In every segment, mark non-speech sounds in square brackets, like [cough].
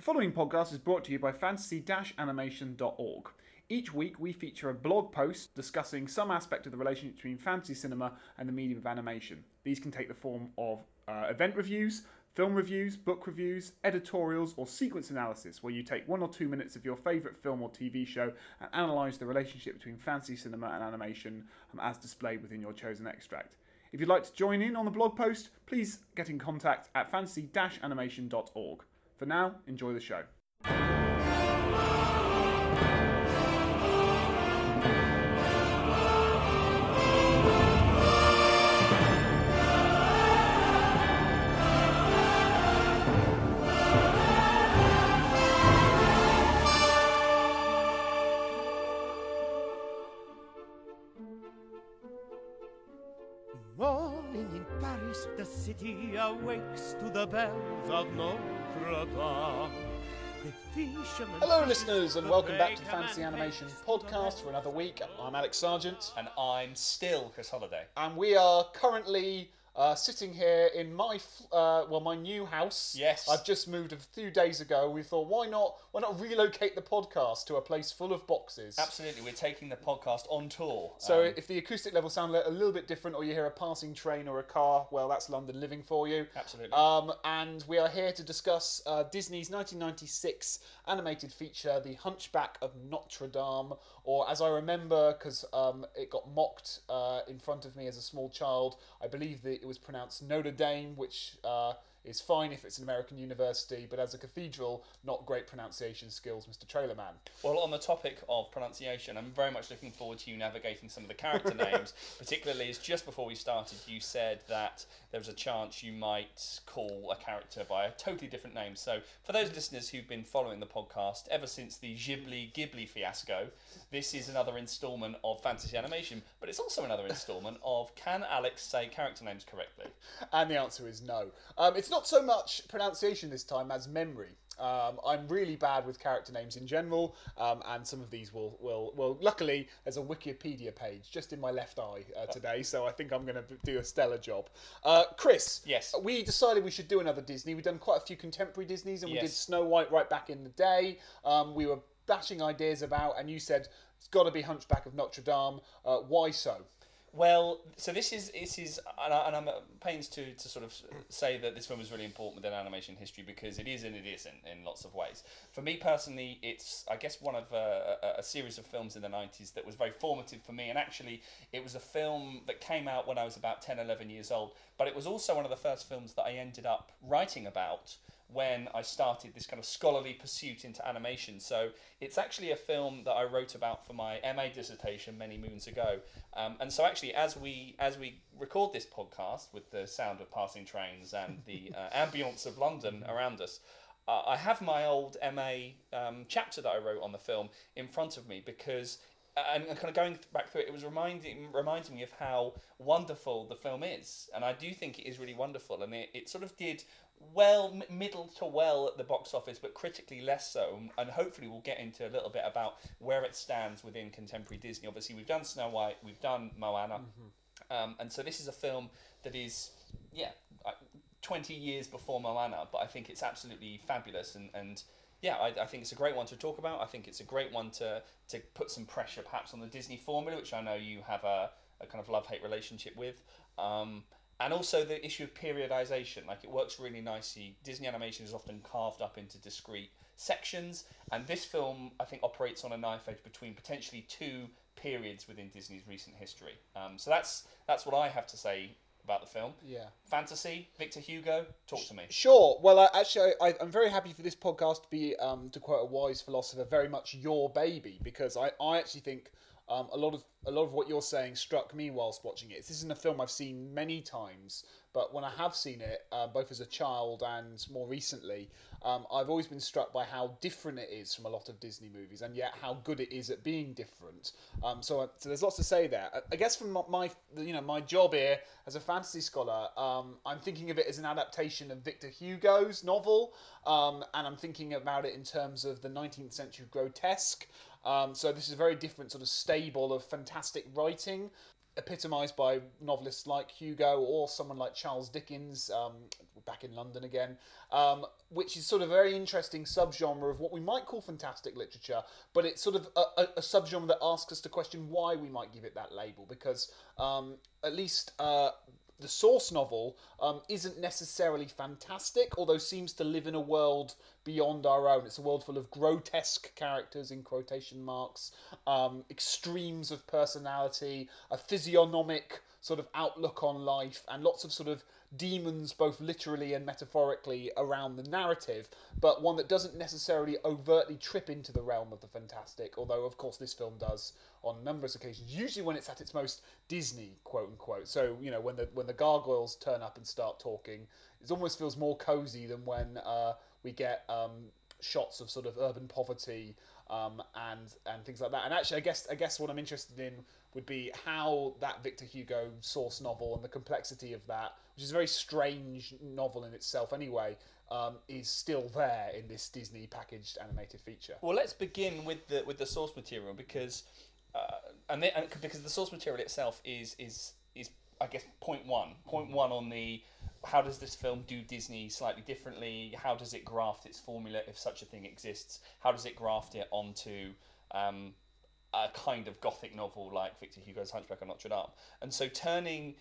The following podcast is brought to you by fantasy-animation.org. Each week, we feature a blog post discussing some aspect of the relationship between fantasy cinema and the medium of animation. These can take the form of uh, event reviews, film reviews, book reviews, editorials, or sequence analysis, where you take one or two minutes of your favourite film or TV show and analyse the relationship between fantasy cinema and animation um, as displayed within your chosen extract. If you'd like to join in on the blog post, please get in contact at fantasy-animation.org. For now, enjoy the show. Morning in Paris, the city awakes to the bells of fishermen Hello, listeners, and welcome back to the baker Fantasy Animation podcast for another week. I'm Alex Sergeant, and I'm still Chris Holliday. and we are currently uh, sitting here in my uh, well, my new house. Yes. I've just moved a few days ago. We thought, why not? Why not relocate the podcast to a place full of boxes? Absolutely, we're taking the podcast on tour. So Um, if the acoustic level sound a little bit different, or you hear a passing train or a car, well, that's London living for you. Absolutely. Um, and we are here to discuss uh, Disney's 1996 animated feature, The Hunchback of Notre Dame, or as I remember, because um, it got mocked uh, in front of me as a small child, I believe that was pronounced Notre Dame, which. Uh, is fine if it's an American university, but as a cathedral, not great pronunciation skills, Mr. Trailerman. well, on the topic of pronunciation, I'm very much looking forward to you navigating some of the character names, [laughs] particularly as just before we started, you said that there was a chance you might call a character by a totally different name. So, for those listeners who've been following the podcast ever since the Ghibli Ghibli fiasco, this is another instalment of fantasy animation, but it's also another instalment of Can Alex say character names correctly? And the answer is no. Um, it's not so much pronunciation this time as memory. Um, I'm really bad with character names in general, um, and some of these will, will, well, luckily, there's a Wikipedia page just in my left eye uh, [laughs] today, so I think I'm going to do a stellar job. Uh, Chris, Yes. we decided we should do another Disney. We've done quite a few contemporary Disneys, and we did Snow White right back in the day. Um, we were bashing ideas about, and you said it's got to be Hunchback of Notre Dame. Uh, why so? Well, so this is this is, and, I, I'm at pains to, to sort of say that this film is really important within animation history because it is and it isn't in lots of ways. For me personally, it's I guess one of uh, a, a series of films in the '90s that was very formative for me, and actually it was a film that came out when I was about 10, 11 years old. But it was also one of the first films that I ended up writing about when I started this kind of scholarly pursuit into animation. So it's actually a film that I wrote about for my MA dissertation many moons ago. Um, and so actually, as we as we record this podcast with the sound of passing trains and the [laughs] uh, ambience of London around us. Uh, I have my old MA um, chapter that I wrote on the film in front of me because and, kind of going back through it, it was reminding reminding me of how wonderful the film is, and I do think it is really wonderful, and it, it sort of did well, middle to well at the box office, but critically less so, and hopefully we'll get into a little bit about where it stands within contemporary Disney. Obviously, we've done Snow White, we've done Moana, um, and so this is a film that is, yeah, uh, 20 years before Moana, but I think it's absolutely fabulous and, and yeah, I, I think it's a great one to talk about. I think it's a great one to, to put some pressure perhaps on the Disney formula, which I know you have a, a kind of love hate relationship with. Um, and also the issue of periodization. Like it works really nicely. Disney animation is often carved up into discrete sections, and this film, I think, operates on a knife edge between potentially two periods within Disney's recent history. Um, so that's that's what I have to say about the film. Yeah. Fantasy, Victor Hugo, talk to me. Sure. Well, uh, actually, I, I'm very happy for this podcast to be, um, to quote a wise philosopher, very much your baby because I, I actually think um, a lot of a lot of what you're saying struck me whilst watching it. This isn't a film I've seen many times, but when I have seen it, uh, both as a child and more recently, um, I've always been struck by how different it is from a lot of Disney movies, and yet how good it is at being different. Um, so, uh, so there's lots to say there. I, guess from my, my you know my job here as a fantasy scholar, um, I'm thinking of it as an adaptation of Victor Hugo's novel, um, and I'm thinking about it in terms of the 19th century grotesque. Um, so this is a very different sort of stable of fantastic writing. Epitomised by novelists like Hugo or someone like Charles Dickens, um, back in London again, um, which is sort of a very interesting subgenre of what we might call fantastic literature, but it's sort of a, a, a subgenre that asks us to question why we might give it that label, because um, at least. Uh, the source novel um, isn't necessarily fantastic, although seems to live in a world beyond our own. It's a world full of grotesque characters in quotation marks, um, extremes of personality, a physiognomic sort of outlook on life, and lots of sort of demons, both literally and metaphorically, around the narrative, but one that doesn't necessarily overtly trip into the realm of the fantastic, although, of course, this film does on numerous occasions, usually when it's at its most Disney, quote unquote. So, you know, when the, when the gargoyles turn up and start talking, it almost feels more cozy than when uh, we get um, shots of sort of urban poverty um, and and things like that. And actually, I guess I guess what I'm interested in would be how that Victor Hugo source novel and the complexity of that, which is a very strange novel in itself anyway, um, is still there in this Disney packaged animated feature. Well, let's begin with the with the source material because, uh, and, they, and because the source material itself is is is I guess point one, point one on the how does this film do Disney slightly differently? How does it graft its formula if such a thing exists? How does it graft it onto um, a kind of gothic novel like Victor Hugo's Hunchback of Notre Dame? And so turning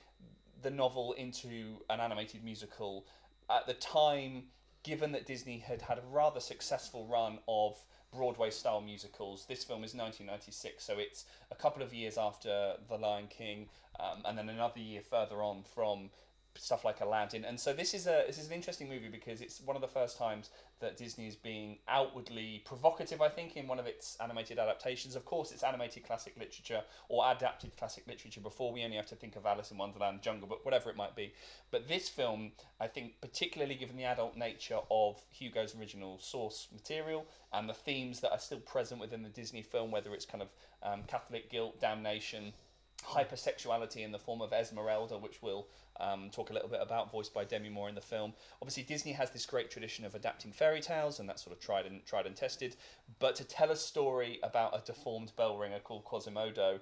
the novel into an animated musical at the time, given that Disney had had a rather successful run of Broadway style musicals. This film is 1996, so it's a couple of years after The Lion King, um, and then another year further on from stuff like Aladdin. And so this is a this is an interesting movie because it's one of the first times that Disney is being outwardly provocative. I think in one of its animated adaptations. Of course, it's animated classic literature or adapted classic literature. Before we only have to think of Alice in Wonderland, Jungle Book, whatever it might be. But this film, I think, particularly given the adult nature of Hugo's original source material and the themes that are still present within the Disney film, whether it's kind of um, Catholic guilt, damnation hypersexuality in the form of Esmeralda, which we'll um, talk a little bit about, voiced by Demi Moore in the film. Obviously, Disney has this great tradition of adapting fairy tales, and that's sort of tried and tried and tested. But to tell a story about a deformed bell ringer called Quasimodo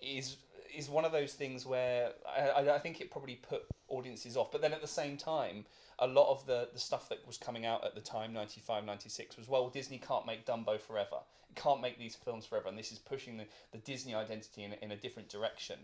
is is one of those things where I, I think it probably put audiences off. But then at the same time, a lot of the, the stuff that was coming out at the time, 95, 96, was well, Disney can't make Dumbo forever. It can't make these films forever. And this is pushing the, the Disney identity in, in a different direction.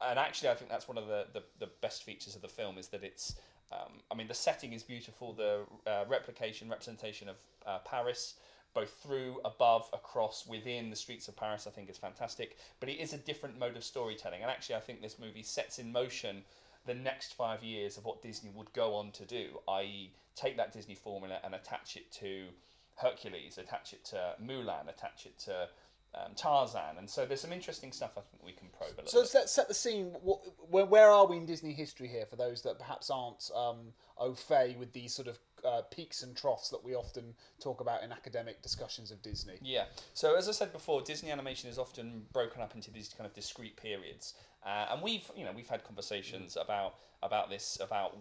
And actually, I think that's one of the, the, the best features of the film is that it's, um, I mean, the setting is beautiful, the uh, replication, representation of uh, Paris both through, above, across, within the streets of Paris, I think is fantastic. But it is a different mode of storytelling. And actually, I think this movie sets in motion the next five years of what Disney would go on to do, i.e., take that Disney formula and attach it to Hercules, attach it to Mulan, attach it to um, Tarzan, and so there's some interesting stuff I think we can probe a little. So bit. let's set the scene. Where, where are we in Disney history here for those that perhaps aren't um, au fait with these sort of uh, peaks and troughs that we often talk about in academic discussions of Disney? Yeah. So as I said before, Disney animation is often broken up into these kind of discrete periods, uh, and we've you know we've had conversations about about this about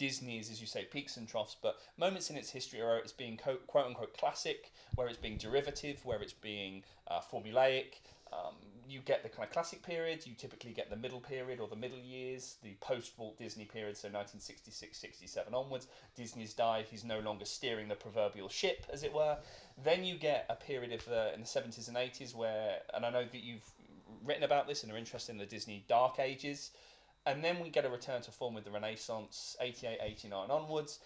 Disney's, as you say, peaks and troughs, but moments in its history where it's being quote, quote unquote classic, where it's being derivative, where it's being uh, formulaic. Um, you get the kind of classic period, you typically get the middle period or the middle years, the post Walt Disney period, so 1966 67 onwards. Disney's died, he's no longer steering the proverbial ship, as it were. Then you get a period of the, in the 70s and 80s where, and I know that you've written about this and are interested in the Disney dark ages and then we get a return to form with the Renaissance, 88, 89 onwards,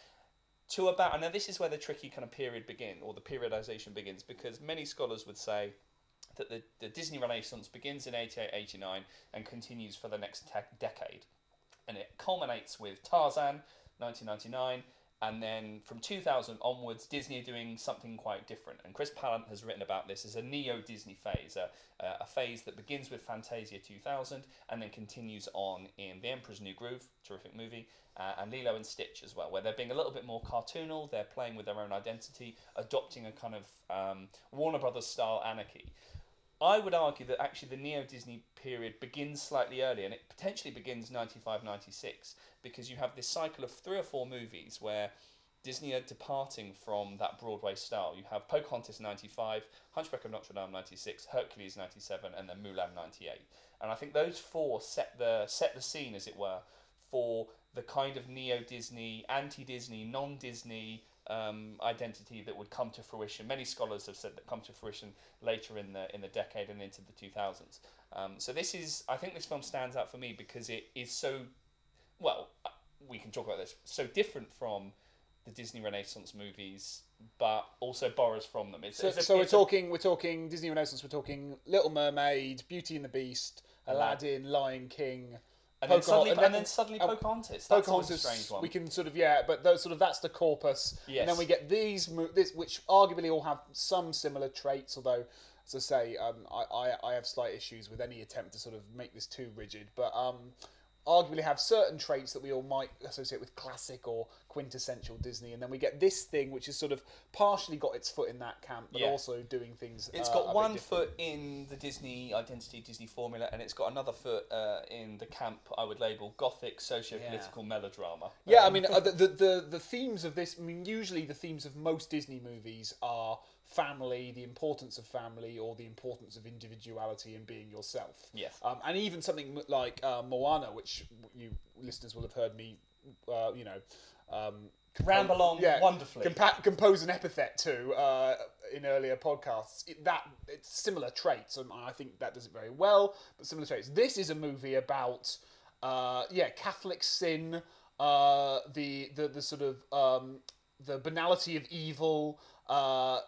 to about, and now this is where the tricky kind of period begin, or the periodization begins, because many scholars would say that the, the Disney Renaissance begins in 88, 89 and continues for the next te- decade. And it culminates with Tarzan, 1999, and then from 2000 onwards, Disney are doing something quite different. And Chris Pallant has written about this as a neo Disney phase, a, a phase that begins with Fantasia 2000 and then continues on in The Emperor's New Groove, terrific movie, uh, and Lilo and Stitch as well, where they're being a little bit more cartoonal, they're playing with their own identity, adopting a kind of um, Warner Brothers style anarchy. I would argue that actually the Neo Disney period begins slightly earlier and it potentially begins 95 96 because you have this cycle of three or four movies where Disney are departing from that Broadway style. You have Pocahontas 95, Hunchback of Notre Dame 96, Hercules 97, and then Mulan 98. And I think those four set the set the scene, as it were, for the kind of neo Disney, anti Disney, non Disney um, identity that would come to fruition. Many scholars have said that come to fruition later in the in the decade and into the two thousands. Um, so this is, I think, this film stands out for me because it is so well. We can talk about this. So different from the Disney Renaissance movies, but also borrows from them. It's, So, it's a- so we're talking we're talking Disney Renaissance. We're talking Little Mermaid, Beauty and the Beast, Aladdin, Lion King. And then suddenly, and and then- then suddenly Pocahontas. That's Pocahontas, strange one. we can sort of yeah, but those sort of that's the corpus, and then we get these this which arguably all have some similar traits. Although, as I say, um, I, I I have slight issues with any attempt to sort of make this too rigid, but um, arguably have certain traits that we all might associate with classic or quintessential Disney, and then we get this thing which has sort of partially got its foot in that camp, but Yeah. also doing things. It's uh, got one foot in the Disney identity, Disney formula, and it's got another foot uh, in the camp I would label gothic socio-political melodrama. Yeah, I mean, uh, the, the the the themes of this. I mean, usually the themes of most Disney movies are family, the importance of family, or the importance of individuality and being yourself. Yes. Um, and even something like uh, Moana, which you listeners will have heard me, uh, you know. Um, Ramble on wonderfully. compa- compose an epithet to uh, in earlier podcasts. It, that it's similar traits, and I think that does it very well. But similar traits. This is a movie about uh, yeah Catholic sin, uh, the the the sort of um, the banality of evil, uh,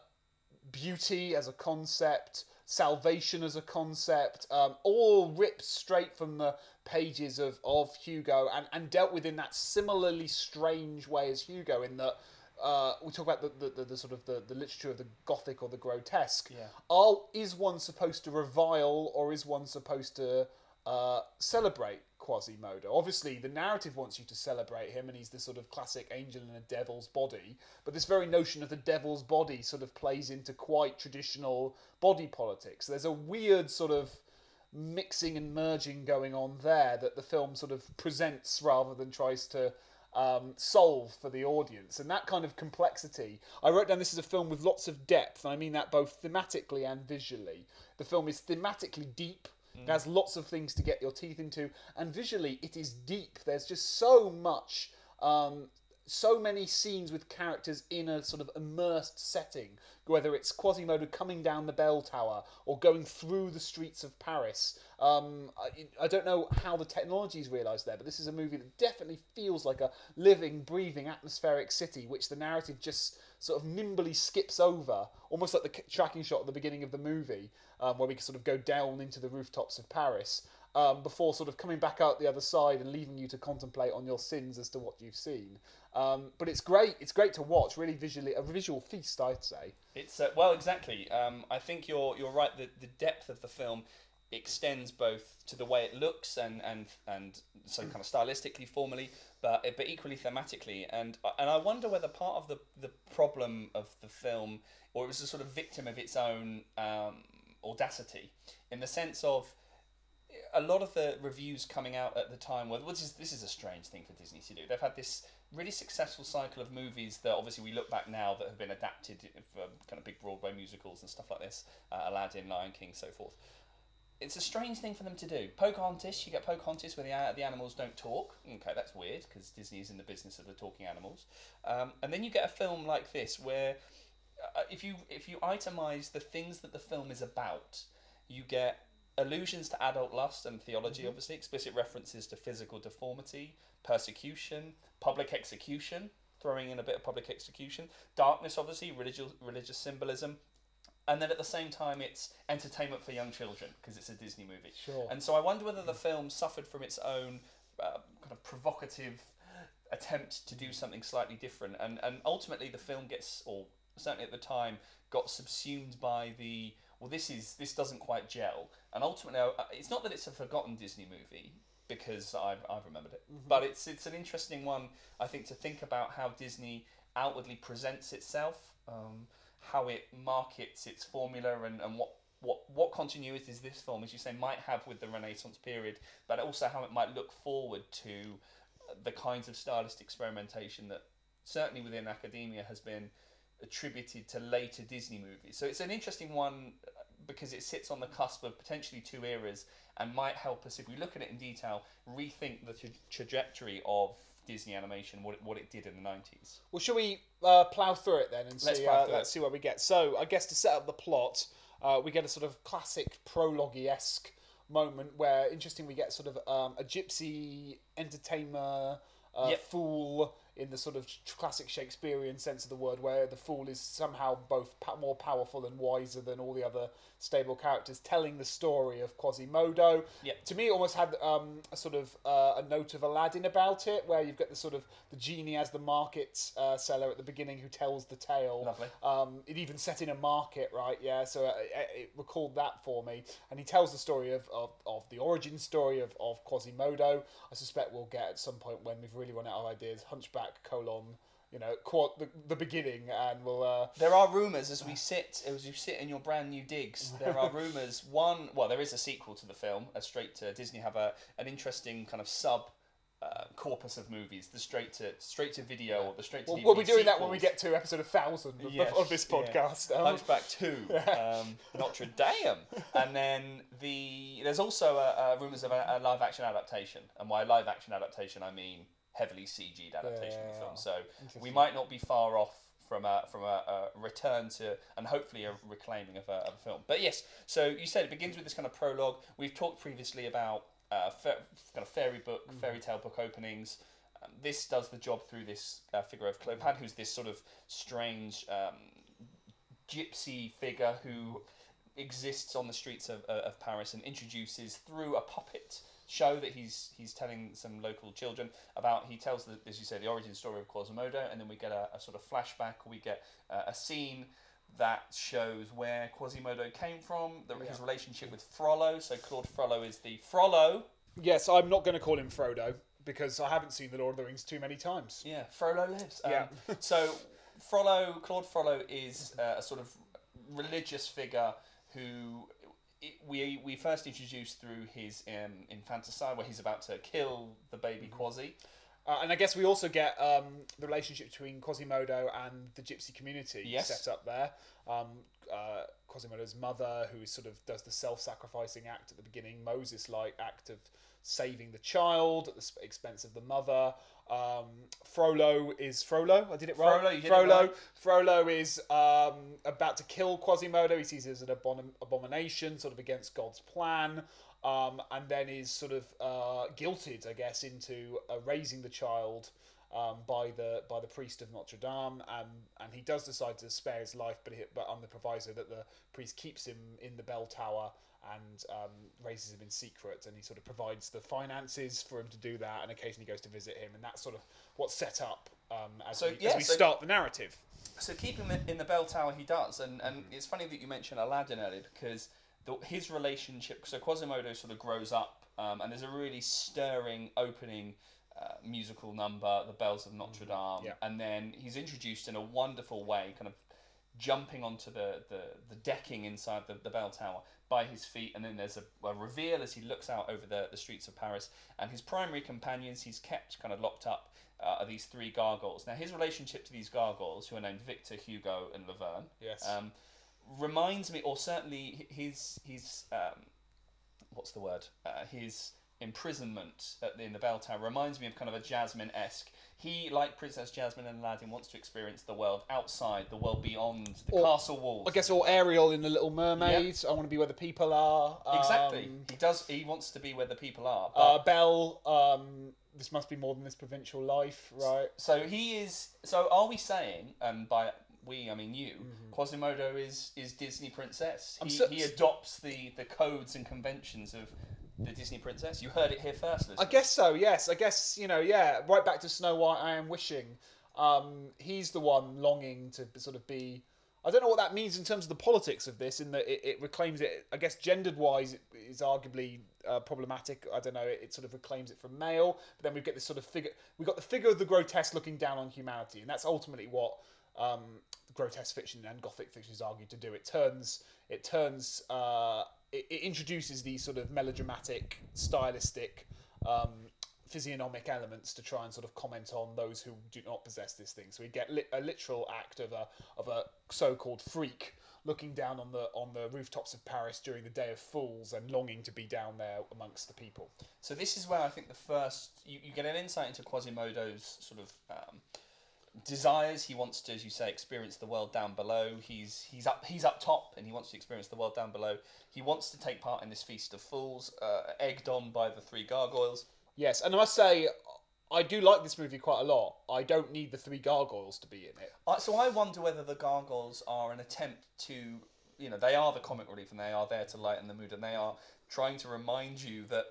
beauty as a concept, salvation as a concept, um, all ripped straight from the pages of, of Hugo and, and dealt with in that similarly strange way as Hugo, in that uh, we talk about the, the, the, the sort of the, the literature of the gothic or the grotesque. Yeah. Are, is one supposed to revile or is one supposed to uh, celebrate Quasimodo? Obviously, the narrative wants you to celebrate him, and he's the sort of classic angel in a devil's body. But this very notion of the devil's body sort of plays into quite traditional body politics. There's a weird sort of mixing and merging going on there that the film sort of presents rather than tries to um, solve for the audience. And that kind of complexity, I wrote down this is a film with lots of depth, and I mean that both thematically and visually. The film is thematically deep. It has lots of things to get your teeth into, and visually, it is deep. There's just so much, um, so many scenes with characters in a sort of immersed setting. Whether it's Quasimodo coming down the bell tower or going through the streets of Paris. Um, I, I don't know how the technology is realised there, but this is a movie that definitely feels like a living, breathing, atmospheric city, which the narrative just sort of nimbly skips over, almost like the tracking shot at the beginning of the movie, um, where we sort of go down into the rooftops of Paris. Um, before sort of coming back out the other side and leaving you to contemplate on your sins as to what you've seen. Um, but it's great. It's great to watch. Really visually, a visual feast, I'd say. It's uh, well, exactly. Um, I think you're you're right. The the depth of the film extends both to the way it looks and and and so kind of stylistically, formally, but but equally thematically. And and I wonder whether part of the the problem of the film, or it was a sort of victim of its own um, audacity, in the sense of a lot of the reviews coming out at the time were which is this is a strange thing for Disney to do. They've had this really successful cycle of movies that obviously we look back now that have been adapted for kind of big Broadway musicals and stuff like this, uh, Aladdin, Lion King, so forth. It's a strange thing for them to do. Pocahontas, you get Pocahontas where the, the animals don't talk. Okay, that's weird because Disney is in the business of the talking animals. Um, and then you get a film like this where uh, if you if you itemize the things that the film is about, you get allusions to adult lust and theology, obviously, explicit references to physical deformity, persecution, public execution, throwing in a bit of public execution, darkness, obviously, religious religious symbolism. And then at the same time, it's entertainment for young children because it's a Disney movie. Sure. And so I wonder whether the film suffered from its own uh, kind of provocative attempt to do something slightly different. And, and ultimately, the film gets, or certainly at the time, got subsumed by the well, this is this doesn't quite gel. And ultimately, it's not that it's a forgotten Disney movie because I've, I've remembered it, but it's it's an interesting one. I think to think about how Disney outwardly presents itself, um, how it markets its formula, and, and what. What, what continuities this film, as you say, might have with the Renaissance period, but also how it might look forward to the kinds of stylist experimentation that certainly within academia, has been attributed to later Disney movies. So it's an interesting one uh, because it sits on the cusp of potentially two eras and might help us, if we look at it in detail, rethink the tra- trajectory of Disney animation, what it, what it did in the 90s. Well, shall we uh, plough through it then and Let's see? Uh, let's see where we get. So, I guess to set up the plot, uh, we get a sort of classic prologue esque moment where, interesting, we get sort of um, a gypsy entertainer uh, Yep. fool in the sort of classic Shakespearean sense of the word, where the fool is somehow both more powerful and wiser than all the other stable characters, telling the story of Quasimodo. Yep. To me, it almost had um, a sort of uh, a note of Aladdin about it, where you've got the sort of the genie as the market uh, seller at the beginning who tells the tale. Lovely. Um, it even set in a market, right? Yeah, so uh, it, it recalled that for me. And he tells the story of, of, of the origin story of, of Quasimodo. I suspect we'll get at some point when we've really run out of ideas, Hunchback, colon, you know, quad, the, the beginning, and we'll. Uh, There are rumours as we sit, as you sit in your brand new digs. There are [laughs] rumours. One, well, there is a sequel to the film. A straight to Disney have a an interesting kind of sub uh, corpus of movies. The straight to straight to video or the straight to. we'll, DVD we'll be doing that when we get to episode 1000 of, Yes, of, of this yeah. podcast. Um, Hunchback Two, [laughs] um, Notre Dame, and then the there's also a, a rumours of a, a live action adaptation, and by live action adaptation I mean heavily CG'd adaptation of the film. So we might not be far off from a from a, a return to and hopefully a reclaiming of a, of a film. But yes, so you said it begins with this kind of prologue. We've talked previously about uh, fa- kind of fairy book, fairy tale book openings. Um, this does the job through this uh, figure of Clopin, who's this sort of strange um, gypsy figure who exists on the streets of, uh, of Paris and introduces through a puppet show that he's he's telling some local children about. He tells, the, as you say, the origin story of Quasimodo, and then we get a, a sort of flashback. We get uh, a scene that shows where Quasimodo came from, the, his relationship with Frollo. So Claude Frollo is the Frollo. Yes, I'm not going to call him Frodo because I haven't seen The Lord of the Rings too many times. Yeah, Frollo lives. Um, Yeah. so Frollo, Claude Frollo is uh, a sort of religious figure who it, we we first introduced through his um, infanticide, where he's about to kill the baby Quasi. Uh, and I guess we also get um, the relationship between Quasimodo and the gypsy community Yes. set up there. Um, uh, Quasimodo's mother, who sort of does the self-sacrificing act at the beginning, Moses-like act of saving the child at the expense of the mother. Um, Frollo is Frollo. I did it right. Frollo, did it Frollo. right. Frollo is um, about to kill Quasimodo. He sees it as an abomination, sort of against God's plan, um, and then is sort of uh, guilted, I guess, into uh, raising the child um, by the by the priest of Notre Dame, and and he does decide to spare his life, but he, but on the proviso that the priest keeps him in the bell tower and um, raises him in secret, and he sort of provides the finances for him to do that, and occasionally goes to visit him, and that's sort of what's set up um, as, So, we, yeah, as we so- start the narrative. So keep him in the bell tower. He does, and and it's funny that you mentioned Aladdin earlier because the, his relationship. So Quasimodo sort of grows up, um, and there's a really stirring opening. Uh, musical number, The Bells of Notre Dame, Yeah. and then he's introduced in a wonderful way, kind of jumping onto the, the, the decking inside the, the bell tower by his feet and then there's a, a reveal as he looks out over the, the streets of paris and his primary companions he's kept kind of locked up uh, are these three gargoyles now his relationship to these gargoyles who are named victor hugo and laverne Yes. um, reminds me or certainly his his um, what's the word uh, his imprisonment at the, in the bell tower reminds me of kind of a jasmine-esque he like princess jasmine and aladdin wants to experience the world outside the world beyond the Or- castle walls I guess all Ariel in the Little Mermaid. I want to be where the people are. exactly Um, he does he wants to be where the people are but uh, Belle. Um, this must be more than this provincial life, right? so he is so are we saying and by we i mean you quasimodo is is disney princess he, so- he adopts the the codes and conventions of the disney princess you heard it here first I guess so. Yes, I guess you know. Yeah, right back to Snow White. I am wishing. Um, he's the one longing to sort of be. I don't know what that means in terms of the politics of this. In that it, it reclaims it. I guess gendered wise, it is arguably uh, problematic. I don't know. It, it sort of reclaims it from male, but then we get this sort of figure. We got the figure of the grotesque looking down on humanity, and that's ultimately what um, grotesque fiction and gothic fiction is argued to do. It turns. It turns. Uh, it, it introduces these sort of melodramatic, stylistic um, physiognomic elements to try and sort of comment on those who do not possess this thing. So we get li- a literal act of a of a so-called freak looking down on the on the rooftops of Paris during the Day of Fools and longing to be down there amongst the people. So this is where I think the first you, you get an insight into Quasimodo's sort of um, desires. He wants to, as you say, experience the world down below. He's he's up he's up top, and he wants to experience the world down below. He wants to take part in this feast of fools, uh, egged on by the three gargoyles. Yes, and I must say, I do like this movie quite a lot. I don't need the three gargoyles to be in it. Uh, so I wonder whether the gargoyles are an attempt to, you know, they are the comic relief, and they are there to lighten the mood, and they are trying to remind you that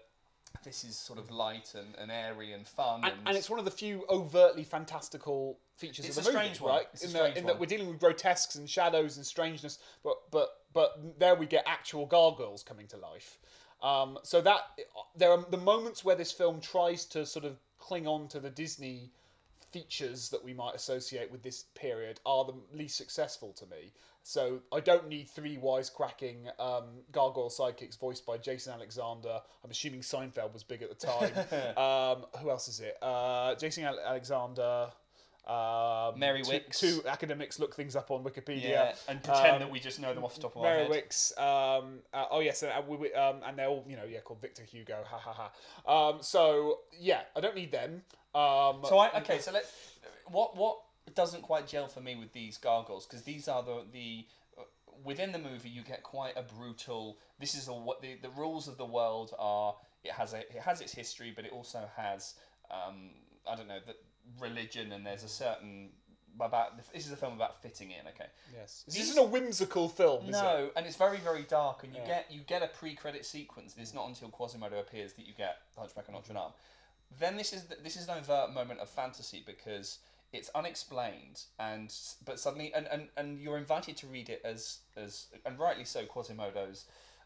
this is sort of light and, and airy and fun. And, and it's one of the few overtly fantastical features It's of the movie, strange one. right? It's a in the, in one. that we're dealing with grotesques and shadows and strangeness, but but but there we get actual gargoyles coming to life. Um, so that there are the moments where this film tries to sort of cling on to the Disney features that we might associate with this period are the least successful to me. So I don't need three wisecracking um, gargoyle sidekicks voiced by Jason Alexander. I'm assuming Seinfeld was big at the time. [laughs] um, who else is it? Uh, Jason Ale- Alexander. Um, Mary Wickes. Two academics look things up on Wikipedia. yeah, and pretend Um, that we just know them off the top of our Mary. Wickes. Um, uh, oh yes, uh, we, we, um, and they're all you know, yeah, called Victor Hugo. Ha ha ha. Um, so yeah, I don't need them. Um, So I okay, so let's what what doesn't quite gel for me with these gargoyles because these are the the uh, within the movie you get quite a brutal. This is what the the rules of the world are. It has a it has its history, but it also has um, I don't know the religion and there's a certain about this is a film about fitting in. Okay, yes, this isn't a whimsical film. Is it? no, and it's very very dark, and you Yeah. get you get a pre-credit sequence. And it's not until Quasimodo appears that you get Hunchback of Notre Dame. Then this is the, this is an overt moment of fantasy because it's unexplained, and but suddenly and, and, and you're invited to read it as as and rightly so. Quasimodo's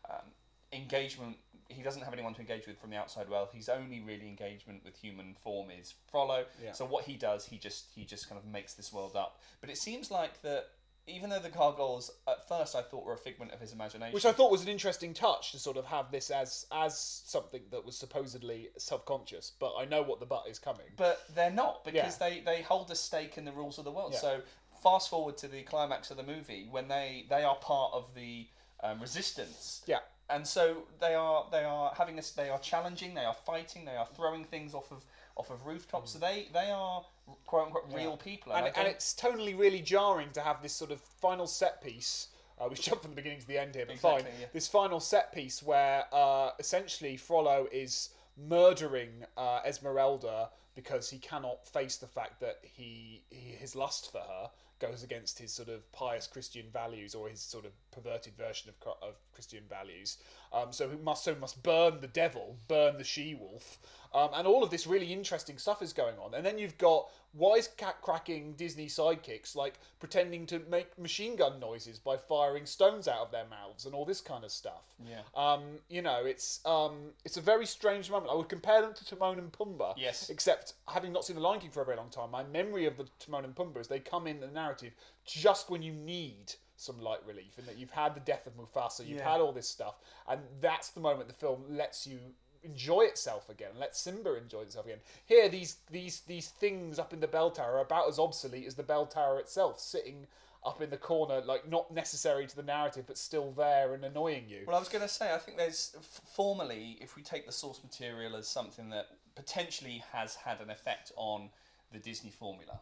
um, engagement. He doesn't have anyone to engage with from the outside world. His only really engagement with human form is Frollo. Yeah. So what he does, he just he just kind of makes this world up. But it seems like that even though the gargoyles at first I thought were a figment of his imagination, Which I thought was an interesting touch to sort of have this as as something that was supposedly subconscious, but I know what the butt is coming. but they're not because Yeah. they they hold a stake in the rules of the world. Yeah. So fast forward to the climax of the movie when they they are part of the um, resistance. Yeah. And so they are they are having this they are challenging, they are fighting, they are throwing things off of off of rooftops. So they they are quote unquote real people. and, I and it's tonally really jarring to have this sort of final set piece. Uh, we [laughs] jump from the beginning to the end here, but Exactly, fine. yeah. This final set piece where uh, essentially Frollo is murdering uh, Esmeralda because he cannot face the fact that he, he his lust for her goes against his sort of pious Christian values or his sort of perverted version of, of Christian values. Um, so must so must burn the devil, burn the she wolf, um, and all of this really interesting stuff is going on. And then you've got wisecracking Disney sidekicks like pretending to make machine gun noises by firing stones out of their mouths and all this kind of stuff. Yeah. Um, you know, it's um, it's a very strange moment. I would compare them to Timon and Pumbaa. Yes. Except having not seen The Lion King for a very long time, my memory of the Timon and Pumbaa is they come in the narrative just when you need some light relief, and that you've had the death of Mufasa, you've Yeah. had all this stuff, and that's the moment the film lets you enjoy itself again, let Simba enjoy itself again. Here, these these these things up in the bell tower are about as obsolete as the bell tower itself, sitting up in the corner, like not necessary to the narrative, but still there and annoying you. Well, I was going to say, I think there's f- formally, if we take the source material as something that potentially has had an effect on the Disney formula,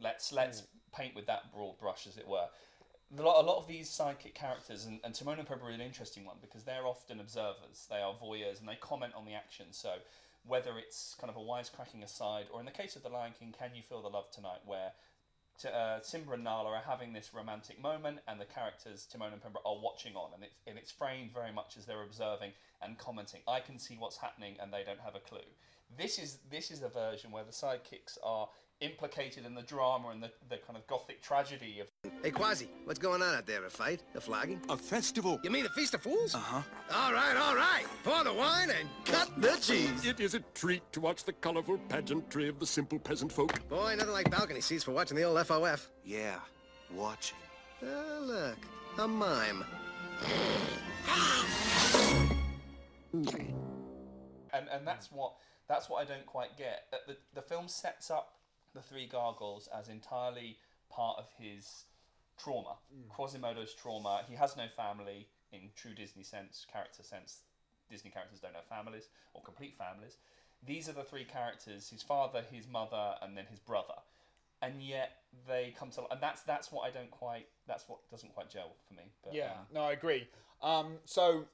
let's let's mm. paint with that broad brush, as it were. A lot, of these sidekick characters, and, and Timon and Pumbaa are an interesting one because they're often observers, they are voyeurs, and they comment on the action. So whether it's kind of a wisecracking aside, or in the case of The Lion King, Can You Feel the Love Tonight, where t- uh, Simba and Nala are having this romantic moment, and the characters Timon and Pumbaa are watching on, and it's and it's framed very much as they're observing and commenting. I can see what's happening, and they don't have a clue. This is this is a version where the sidekicks are implicated in the drama and the, the kind of gothic tragedy of Hey, Quasi, what's going on out there? A fight? A flogging? A festival. You mean a feast of fools? Uh-huh. All right, all right. Pour the wine and cut the cheese. It is a treat to watch the colorful pageantry of the simple peasant folk. Boy, nothing like balcony seats for watching the old FOF. Yeah, watching. Ah, look, a mime. [gasps] and and that's what That's what I don't quite get. That The, the film sets up the three gargoyles as entirely part of his trauma, Quasimodo's trauma. He has no family in true Disney sense, character sense. Disney characters don't have families or complete families. These are the three characters: his father, his mother, and then his brother. And yet they come to, and that's that's what I don't quite. That's what doesn't quite gel for me. But, Yeah, um, no, I agree. Um, so,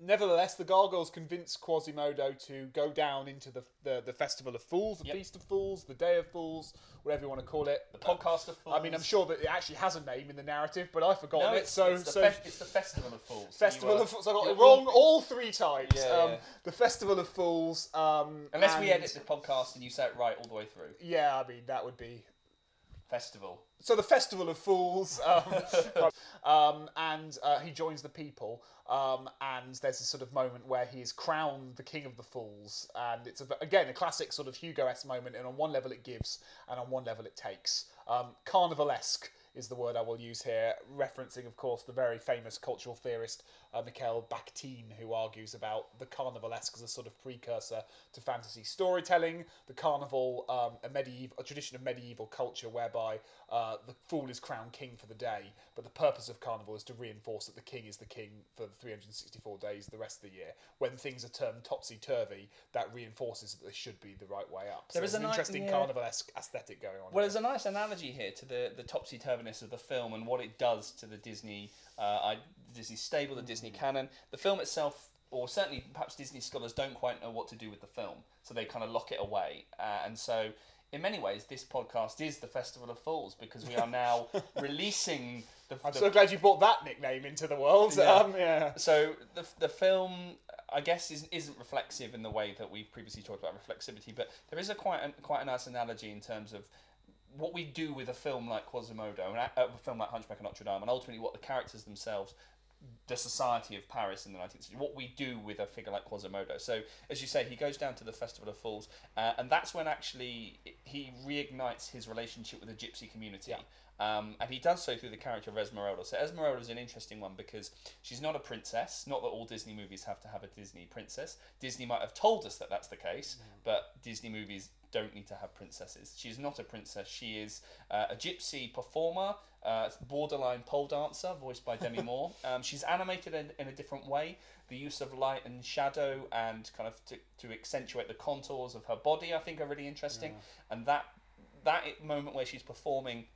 nevertheless, the Gargoyles convince Quasimodo to go down into the the, the Festival of Fools, the Yep. Feast of Fools, the Day of Fools, whatever you want to call it. the podcast of fools. I mean, I'm sure that it actually has a name in the narrative, but I've forgotten No, it. it's, So, it's, the so fes- it's the festival of fools. Festival are- of Fools. I got it wrong all- all three times. Yeah, um, yeah. The Festival of Fools. Um, Unless we edit the podcast and you say it right all the way through. Yeah, I mean that would be Festival. so the festival of fools um, [laughs] um, and uh, he joins the people um, and there's a sort of moment where he is crowned the king of the fools and it's a, again a classic sort of hugo-esque moment and on one level it gives and on one level it takes um, carnivalesque is the word I will use here, referencing, of course, the very famous cultural theorist uh, Mikhail Bakhtin, who argues about the carnivalesque as a sort of precursor to fantasy storytelling. The carnival, um, a medieval, a tradition of medieval culture whereby uh, the fool is crowned king for the day, but the purpose of carnival is to reinforce that the king is the king for the 364 days the rest of the year. When things are turned topsy turvy, that reinforces that they should be the right way up. So There is an a ni- interesting yeah. carnivalesque aesthetic going on. Well, here. there's a nice analogy here to the, the topsy turviness of the film and what it does to the Disney uh, I, Disney stable, the Disney canon. The film itself, or certainly perhaps Disney scholars don't quite know what to do with the film, so they kind of lock it away. Uh, and so, in many ways, this podcast is the Festival of Fools because we are now [laughs] releasing the. I'm the so glad you brought that nickname into the world. Yeah. Um, yeah. so the, the film I guess is, isn't reflexive in the way that we've previously talked about reflexivity, but there is a quite a, quite a nice analogy in terms of what we do with a film like Quasimodo and a, a film like Hunchback of Notre Dame, and ultimately what the characters themselves, the society of Paris in the 19th century, what we do with a figure like Quasimodo. So, as you say, he goes down to the Festival of Fools, uh, and that's when actually he reignites his relationship with the gypsy community. Um, and he does so through the character of Esmeralda. So Esmeralda is an interesting one because she's not a princess. Not that all Disney movies have to have a Disney princess. Disney might have told us that that's the case, but Disney movies don't need to have princesses. She's not a princess. She is uh, a gypsy performer, uh, borderline pole dancer, voiced by Demi [laughs] Moore. Um, she's animated in, in a different way. The use of light and shadow and kind of to, to accentuate the contours of her body, I think, are really interesting. And that that moment where she's performing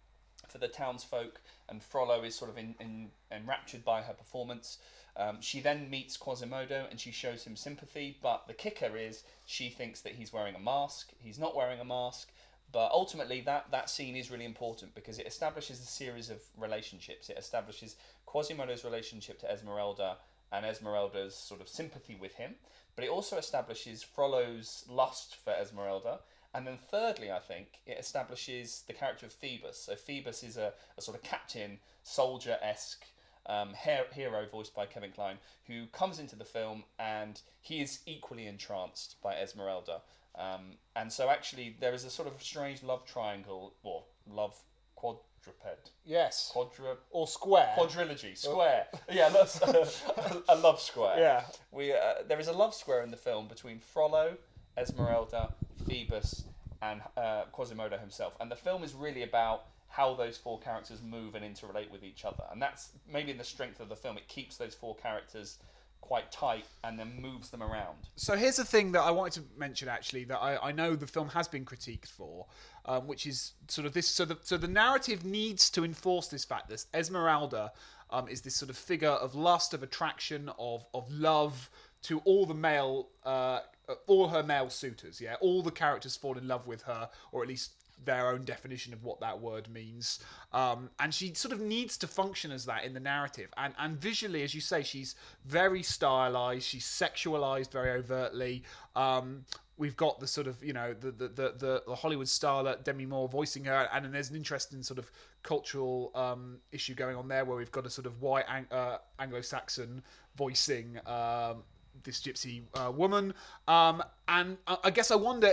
for the townsfolk, and Frollo is sort of in, in, enraptured by her performance. Um, she then meets Quasimodo and she shows him sympathy, but the kicker is she thinks that he's wearing a mask. He's not wearing a mask, but ultimately that, that scene is really important because it establishes a series of relationships. It establishes Quasimodo's relationship to Esmeralda and Esmeralda's sort of sympathy with him, but it also establishes Frollo's lust for Esmeralda. And then thirdly, I think, it establishes the character of Phoebus. So Phoebus is a, a sort of captain, soldier-esque um, hero voiced by Kevin Kline, who comes into the film and he is equally entranced by Esmeralda. Um, and so actually there is a sort of strange love triangle, or love quadruped. Yes. Quadru- Or square. quadrilogy, square. [laughs] yeah, that's [laughs] a love square. Yeah. We uh, there is a love square in the film between Frollo, Esmeralda, Phoebus, and uh, Quasimodo himself, and the film is really about how those four characters move and interrelate with each other, and that's maybe the strength of the film. It keeps those four characters quite tight and then moves them around. So here's the thing that I wanted to mention actually that I, I know the film has been critiqued for, um, which is sort of this. So the so the narrative needs to enforce this fact that Esmeralda um, is this sort of figure of lust, of attraction, of of love to all the male, uh, all her male suitors. Yeah, all the characters fall in love with her, or at least their own definition of what that word means. Um, and she sort of needs to function as that in the narrative. And and visually, as you say, she's very stylized. She's sexualized very overtly. Um, we've got the sort of you know the the, the, the, Hollywood starlet Demi Moore voicing her, and then there's an interesting sort of cultural um, issue going on there where we've got a sort of white uh, Anglo-Saxon voicing. Um, this gypsy uh, woman, um, and I, I guess I wonder: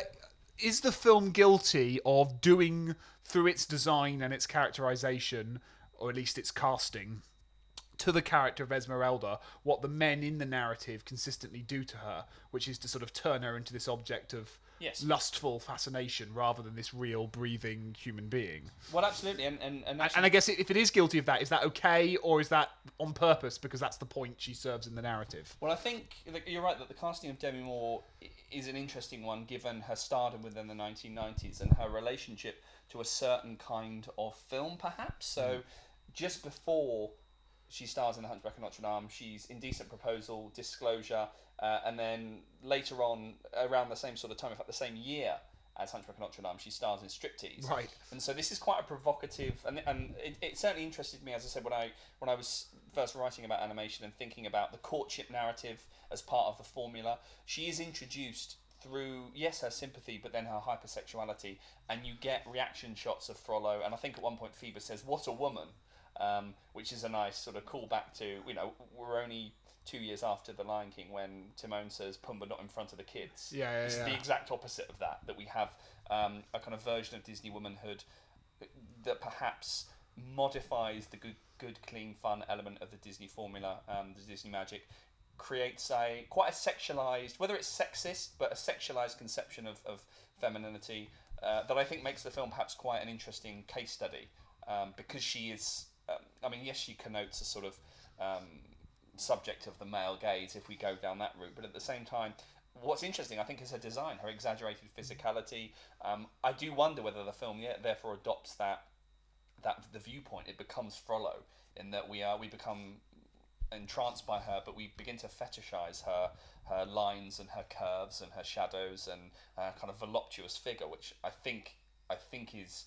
is the film guilty of doing through its design and its characterization, or at least its casting, to the character of Esmeralda what the men in the narrative consistently do to her, which is to sort of turn her into this object of Yes. lustful fascination rather than this real breathing human being. Well, absolutely, and and, and, actually- and I guess if it is guilty of that, is that okay or is that on purpose because that's the point she serves in the narrative? Well, I think you're right that the casting of Demi Moore is an interesting one given her stardom within the 1990s and her relationship to a certain kind of film, perhaps. So, mm. just before she stars in The Hunchback of Notre Dame, she's Indecent Proposal, Disclosure, uh, and then later on, around the same sort of time, in fact, the same year as Hunchback of Notre Dame, she stars in Striptease. Right. And so this is quite a provocative, and, and it, it certainly interested me, as I said, when I when I was first writing about animation and thinking about the courtship narrative as part of the formula. She is introduced through yes her sympathy, but then her hypersexuality, and you get reaction shots of Frollo. And I think at one point Phoebe says, "What a woman," um, which is a nice sort of callback to you know we're only. Two years after The Lion King, when Timon says "Pumbaa not in front of the kids," Yeah, yeah, it's yeah. the exact opposite of that. That we have um, a kind of version of Disney womanhood that perhaps modifies the good, good, clean, fun element of the Disney formula, um, the Disney magic, creates a quite a sexualized, whether it's sexist, but a sexualized conception of, of femininity uh, that I think makes the film perhaps quite an interesting case study um, because she is. I mean, yes, she connotes a sort of um, subject of the male gaze if we go down that route, but at the same time, what's interesting, I think, is her design, her exaggerated physicality. Um, I do wonder whether the film, yeah, therefore adopts that that the viewpoint. It becomes Frollo in that we are we become entranced by her, but we begin to fetishize her her lines and her curves and her shadows and uh, kind of voluptuous figure, which I think I think is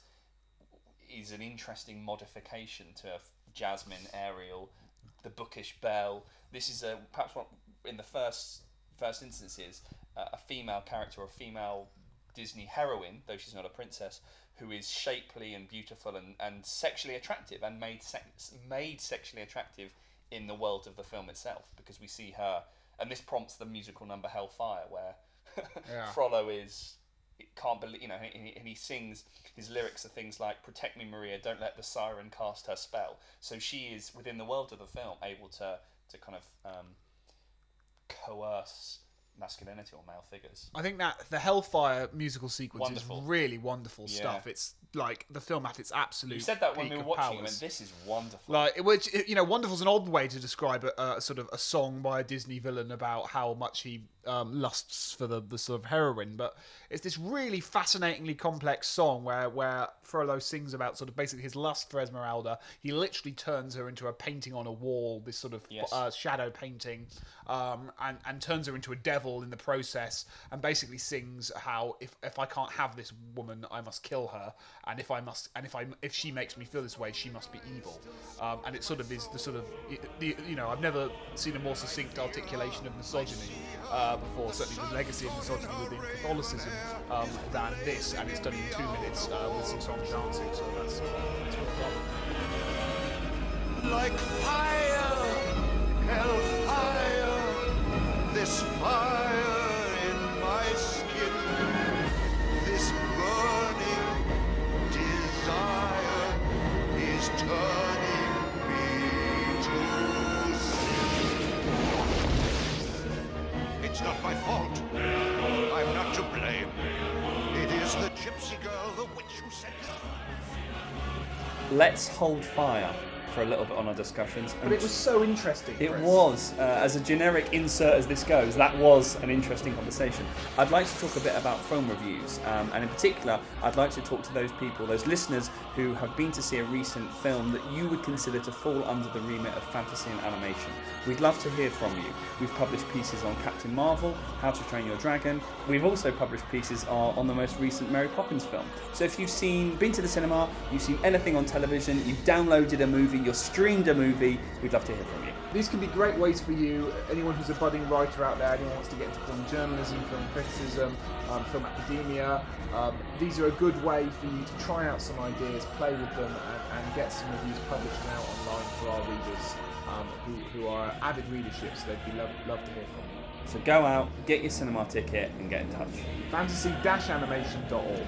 is an interesting modification to Jasmine, Ariel, the bookish Belle. This is a perhaps what in the first first instances uh, a female character or a female Disney heroine, though she's not a princess, who is shapely and beautiful and, and sexually attractive and made sex, made sexually attractive in the world of the film itself because we see her and this prompts the musical number Hellfire where [laughs] Yeah. Frollo is can't believe you know and he, and he sings his lyrics are things like protect me Maria don't let the siren cast her spell. So she is within the world of the film able to to kind of um, coerce masculinity or male figures I think that the Hellfire musical sequence Wonderful. is really wonderful Yeah. stuff. It's like the film at its absolute. you said that when we were watching it powers. and this is wonderful Like, which you know, wonderful is an odd way to describe a, a sort of a song by a Disney villain about how much he um, lusts for the, the sort of heroine. But it's this really fascinatingly complex song where where Frollo sings about sort of basically his lust for Esmeralda. He literally turns her into a painting on a wall, this sort of Yes. uh, shadow painting, um, and and turns her into a devil in the process. And basically sings how if if I can't have this woman, I must kill her, and if I must, and if I if she makes me feel this way, she must be evil. Um, and it sort of is the sort of the you know I've never seen a more succinct articulation of misogyny uh, before. Certainly the legacy of misogyny within Catholicism um, than this, and it's done in two minutes uh, with some song and dancing. So that's, done. like fire, hellfire, this fire in my skin, this burning desire is turning me to. It's not my fault. I'm not to blame. It is the gypsy girl, the witch who sent it. let's hold fire for a little bit on our discussions But it was so interesting. It Chris. was, uh, as a generic insert as this goes, that was an interesting conversation. I'd like to talk a bit about film reviews, um, and in particular, I'd like to talk to those people, those listeners who have been to see a recent film that you would consider to fall under the remit of fantasy and animation. We'd love to hear from you. We've published pieces on Captain Marvel, How to Train Your Dragon. We've also published pieces on, on the most recent Mary Poppins film. So if you've seen, been to the cinema, you've seen anything on television, you've downloaded a movie, you've streamed a movie, we'd love to hear from you. These can be great ways for you, anyone who's a budding writer out there, anyone who wants to get into film journalism, film criticism, um, film academia. Um, these are a good way for you to try out some ideas, play with them, and, and get some reviews published out online for our readers um, who, who are avid readership, so they'd be love, love to hear from you. So go out, get your cinema ticket, and get in touch. Fantasy-animation.org.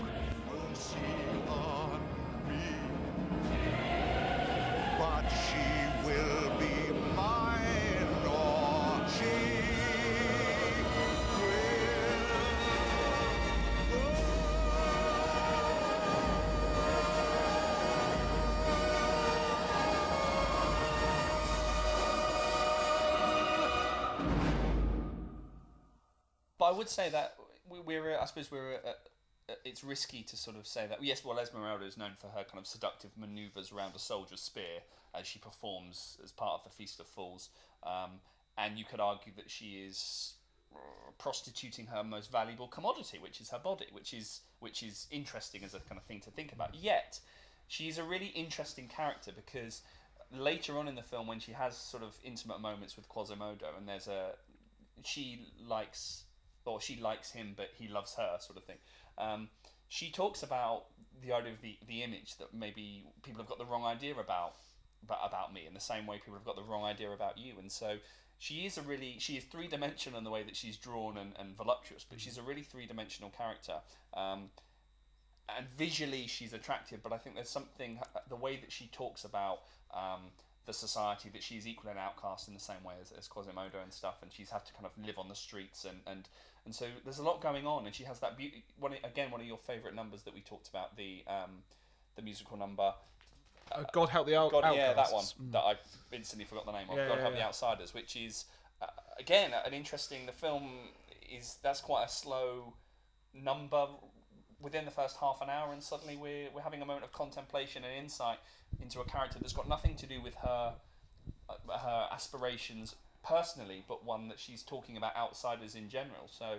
would say that we- we're. I suppose we're. Uh, it's risky to sort of say that. Yes, well, Esmeralda is known for her kind of seductive manoeuvres around a soldier's spear as she performs as part of the Feast of Fools, um, and you could argue that she is prostituting her most valuable commodity, which is her body, which is which is interesting as a kind of thing to think about. Yet, she's a really interesting character because later on in the film, when she has sort of intimate moments with Quasimodo, and there's a she likes or she likes him, but he loves her, sort of thing. Um, she talks about the idea of the, the image that maybe people have got the wrong idea about, about about me in the same way people have got the wrong idea about you, and so she is a really she is three dimensional in the way that she's drawn and, and voluptuous, but she's a really three dimensional character. Um, and visually she's attractive, but I think there's something the way that she talks about um, the society that she's equal and outcast in the same way as, as Quasimodo and stuff, and she's had to kind of live on the streets and and and so there's a lot going on, and she has that beauty. One again, one of your favourite numbers that we talked about the um, the musical number. Uh, God help the out- God, yeah, that one. Mm. that I instantly forgot the name of. Yeah, God yeah, help yeah. the outsiders, which is uh, again an interesting. The film is that's quite a slow number within the first half an hour, and suddenly we're we're having a moment of contemplation and insight into a character that's got nothing to do with her uh, her aspirations personally, but one that she's talking about outsiders in general. So.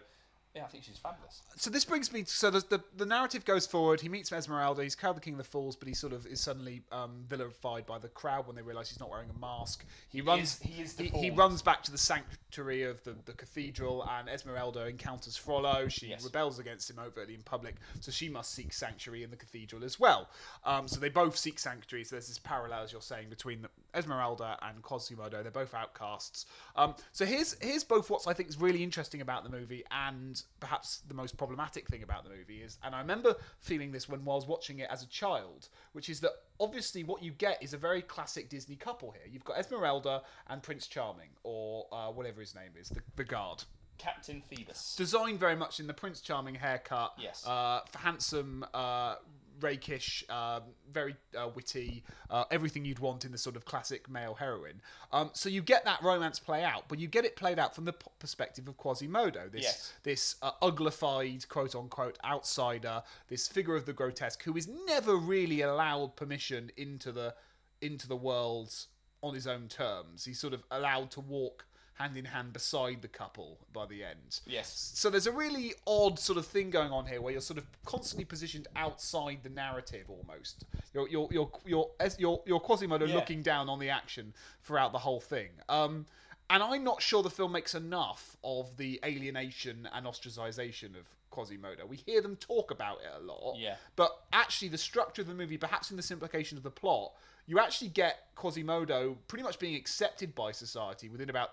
Yeah, I think she's fabulous. so this brings me to, so the, the the narrative goes forward. He meets Esmeralda. He's crowned the king of the fools but he sort of is suddenly um, vilified by the crowd when they realize he's not wearing a mask. He runs is- he is he, he runs back to the sanctuary of the, the cathedral and Esmeralda encounters Frollo. She Yes. rebels against him overtly in public so she must seek sanctuary in the cathedral as well. Um, so they both seek sanctuary. So there's this parallel as you're saying between the, Esmeralda and Quasimodo they're both outcasts um, so here's here's both what I think is really interesting about the movie and perhaps the most problematic thing about the movie is and I remember feeling this when I was watching it as a child which is that obviously what you get is a very classic Disney couple here you've got Esmeralda and Prince Charming or uh, whatever his name is the, the guard Captain Phoebus. designed very much in the Prince Charming haircut. Yes. Uh, handsome, uh, rakish, um, very uh, witty, uh, everything you'd want in the sort of classic male heroine. Um, so you get that romance play out, but you get it played out from the p- perspective of Quasimodo, this Yes. this uh, uglified quote unquote outsider, this figure of the grotesque who is never really allowed permission into the into the world on his own terms. He's sort of allowed to walk hand in hand beside the couple by the end. Yes. So there's a really odd sort of thing going on here where you're sort of constantly positioned outside the narrative almost. You're you're you're you're as you're, you're Quasimodo Yeah. looking down on the action throughout the whole thing. Um and I'm not sure the film makes enough of the alienation and ostracization of Quasimodo. We hear them talk about it a lot. Yeah. But actually, the structure of the movie, perhaps in the simplification of the plot, you actually get Quasimodo pretty much being accepted by society within about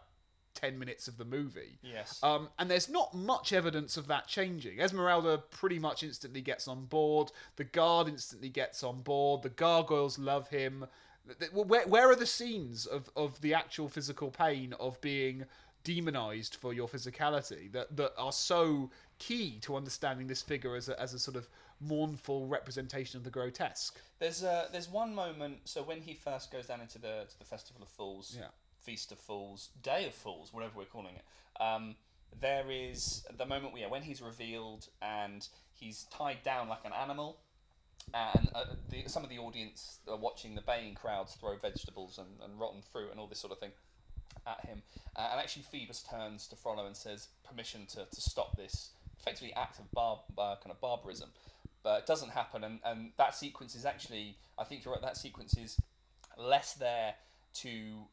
10 minutes of the movie. Yes. Um, and there's not much evidence of that changing. Esmeralda pretty much instantly gets on board. The guard instantly gets on board. The gargoyles love him. Where, where are the scenes of, of the actual physical pain of being demonized for your physicality that, that are so key to understanding this figure as a, as a sort of mournful representation of the grotesque? There's uh, there's one moment. So when he first goes down into the to the Festival of Fools, Yeah. Feast of Fools, Day of Fools, whatever we're calling it. Um, there is the moment where when he's revealed and he's tied down like an animal, and uh, the, some of the audience are watching the baying crowds throw vegetables and, and rotten fruit and all this sort of thing at him. Uh, and actually, Phoebus turns to Frollo and says, "Permission to, to stop this effectively act of bar, uh, kind of barbarism." But it doesn't happen, and, and that sequence is actually, I think you're right. That sequence is less there to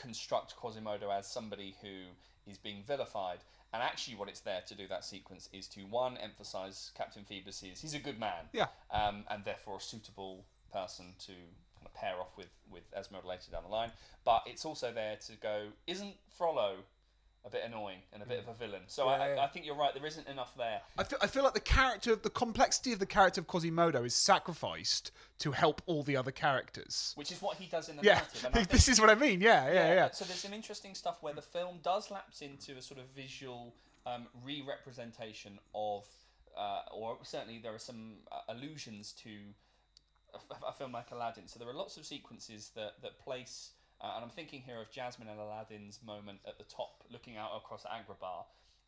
construct Quasimodo as somebody who is being vilified. And actually, what it's there to do that sequence is to one emphasize Captain Phoebus is he's a good man, Yeah. um, and therefore a suitable person to kind of pair off with with Esmeralda later down the line. But it's also there to go, isn't Frollo a bit annoying and a bit of a villain? So Yeah, I, yeah. I think you're right. There isn't enough there. I feel, I feel like the character, of the complexity of the character of Quasimodo is sacrificed to help all the other characters. Which is what he does in the Yeah, narrative. And I [laughs] think- this is what I mean. Yeah, yeah, yeah. So there's some interesting stuff where the film does lapse into a sort of visual um, re-representation of, uh, or certainly there are some uh, allusions to a, a film like Aladdin. So there are lots of sequences that that place, uh, and I'm thinking here of Jasmine and Aladdin's moment at the top, looking out across Agrabah.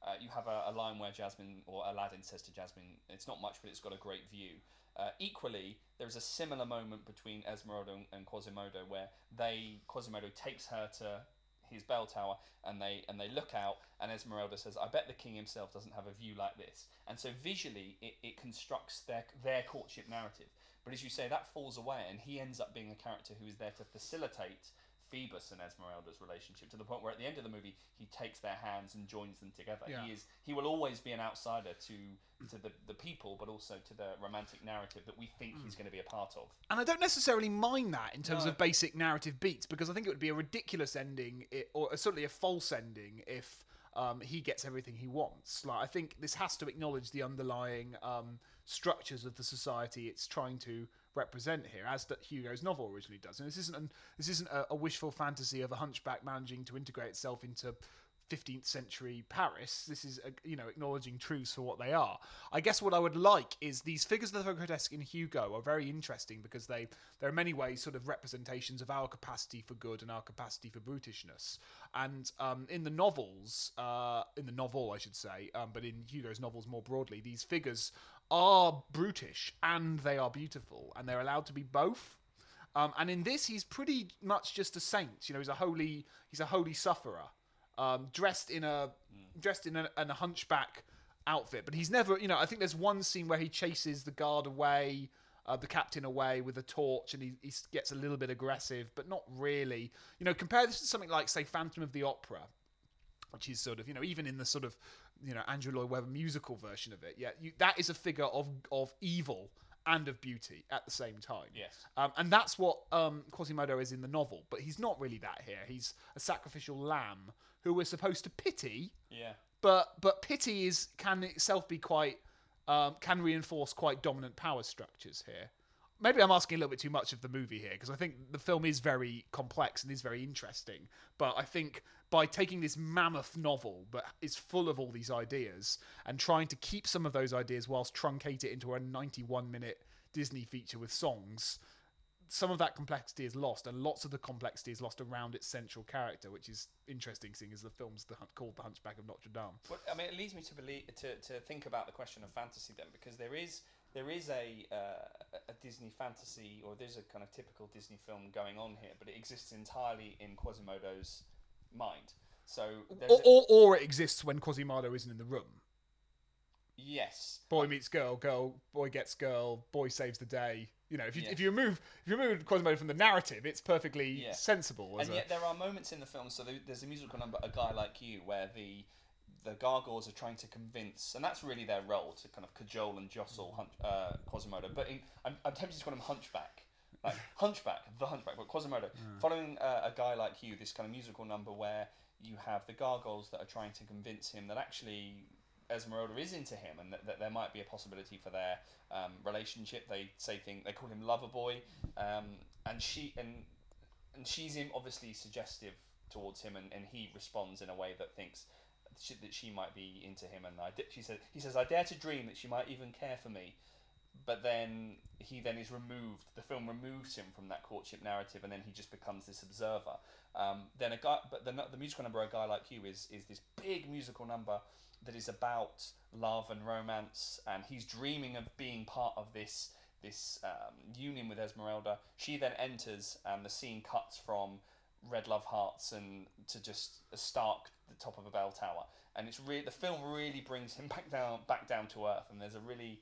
Uh, you have a, a line where Jasmine or Aladdin says to Jasmine, "It's not much, but it's got a great view." Uh, equally, there is a similar moment between Esmeralda and, Quasimodo where they Quasimodo takes her to his bell tower and they and they look out and Esmeralda says I bet the king himself doesn't have a view like this and so visually it, it constructs their their courtship narrative but as you say that falls away and he ends up being a character who is there to facilitate Phoebus and Esmeralda's relationship to the point where at the end of the movie he takes their hands and joins them together. Yeah. He is he will always be an outsider to to the, the people but also to the romantic narrative that we think he's going to be a part of. And I don't necessarily mind that in terms No. of basic narrative beats because I think it would be a ridiculous ending, i- or certainly a false ending, if um, he gets everything he wants. Like I think this has to acknowledge the underlying um, structures of the society it's trying to represent here, as that Hugo's novel originally does. And this isn't an, this isn't a, a wishful fantasy of a hunchback managing to integrate itself into 15th century Paris. This is, uh, you know, acknowledging truths for what they are. I guess what I would like is these figures of the grotesque in Hugo are very interesting because they, they're in many ways sort of representations of our capacity for good and our capacity for brutishness. And um, in the novels, uh, in the novel, I should say, um, but in Hugo's novels more broadly, these figures are brutish and they are beautiful, and they're allowed to be both. Um, and in this, he's pretty much just a saint. You know, he's a holy, he's a holy sufferer, um, dressed in a dressed in a, in a hunchback outfit. But he's never, you know, I think there's one scene where he chases the guard away, uh, the captain away with a torch, and he, he gets a little bit aggressive, but not really. You know, compare this to something like, say, Phantom of the Opera, which is sort of you know even in the sort of you know Andrew Lloyd Webber musical version of it, yeah, you, that is a figure of of evil and of beauty at the same time. Yes. um, and that's what um, Quasimodo is in the novel, but he's not really that here. He's a sacrificial lamb who we're supposed to pity, Yeah. but but pity is can itself be quite um, can reinforce quite dominant power structures here. Maybe I'm asking a little bit too much of the movie here because I think the film is very complex and is very interesting. But I think by taking this mammoth novel that is full of all these ideas and trying to keep some of those ideas whilst truncate it into a 91 minute Disney feature with songs, some of that complexity is lost, and lots of the complexity is lost around its central character, which is interesting, seeing as the film's the, called The Hunchback of Notre Dame. Well, I mean, it leads me to believe to, to think about the question of fantasy then, because there is there is a uh, a Disney fantasy, or there's a kind of typical Disney film going on here, but it exists entirely in Quasimodo's mind. So Or, or, or it exists when Quasimodo isn't in the room. yes, Boy meets girl, girl, boy gets girl, boy saves the day. You know, if you Yeah. if you remove if you remove Quasimodo from the narrative, it's perfectly Yeah. sensible. And a, yet there are moments in the film. So there's a musical number, "A Guy Like You," where the the gargoyles are trying to convince, and that's really their role to kind of cajole and jostle hunch, uh, Quasimodo. But in, I'm, I'm tempted to call him Hunchback, like [laughs] Hunchback, the Hunchback, but Quasimodo. Following uh, a guy like you, this kind of musical number where you have the gargoyles that are trying to convince him that actually Esmeralda is into him, and that, that there might be a possibility for their um, relationship. They say thing they call him lover boy, um, and she and and she's obviously suggestive towards him, and, and he responds in a way that thinks she, that she might be into him. And I, she said, he says, I dare to dream that she might even care for me. But then he then is removed. The film removes him from that courtship narrative, and then he just becomes this observer. Um, then a guy, but the, the musical number, a guy like you, is is this big musical number that is about love and romance, and he's dreaming of being part of this this um, union with Esmeralda. She then enters, and the scene cuts from red love hearts and to just a stark the top of a bell tower, and it's really the film really brings him [laughs] back down back down to earth, and there's a really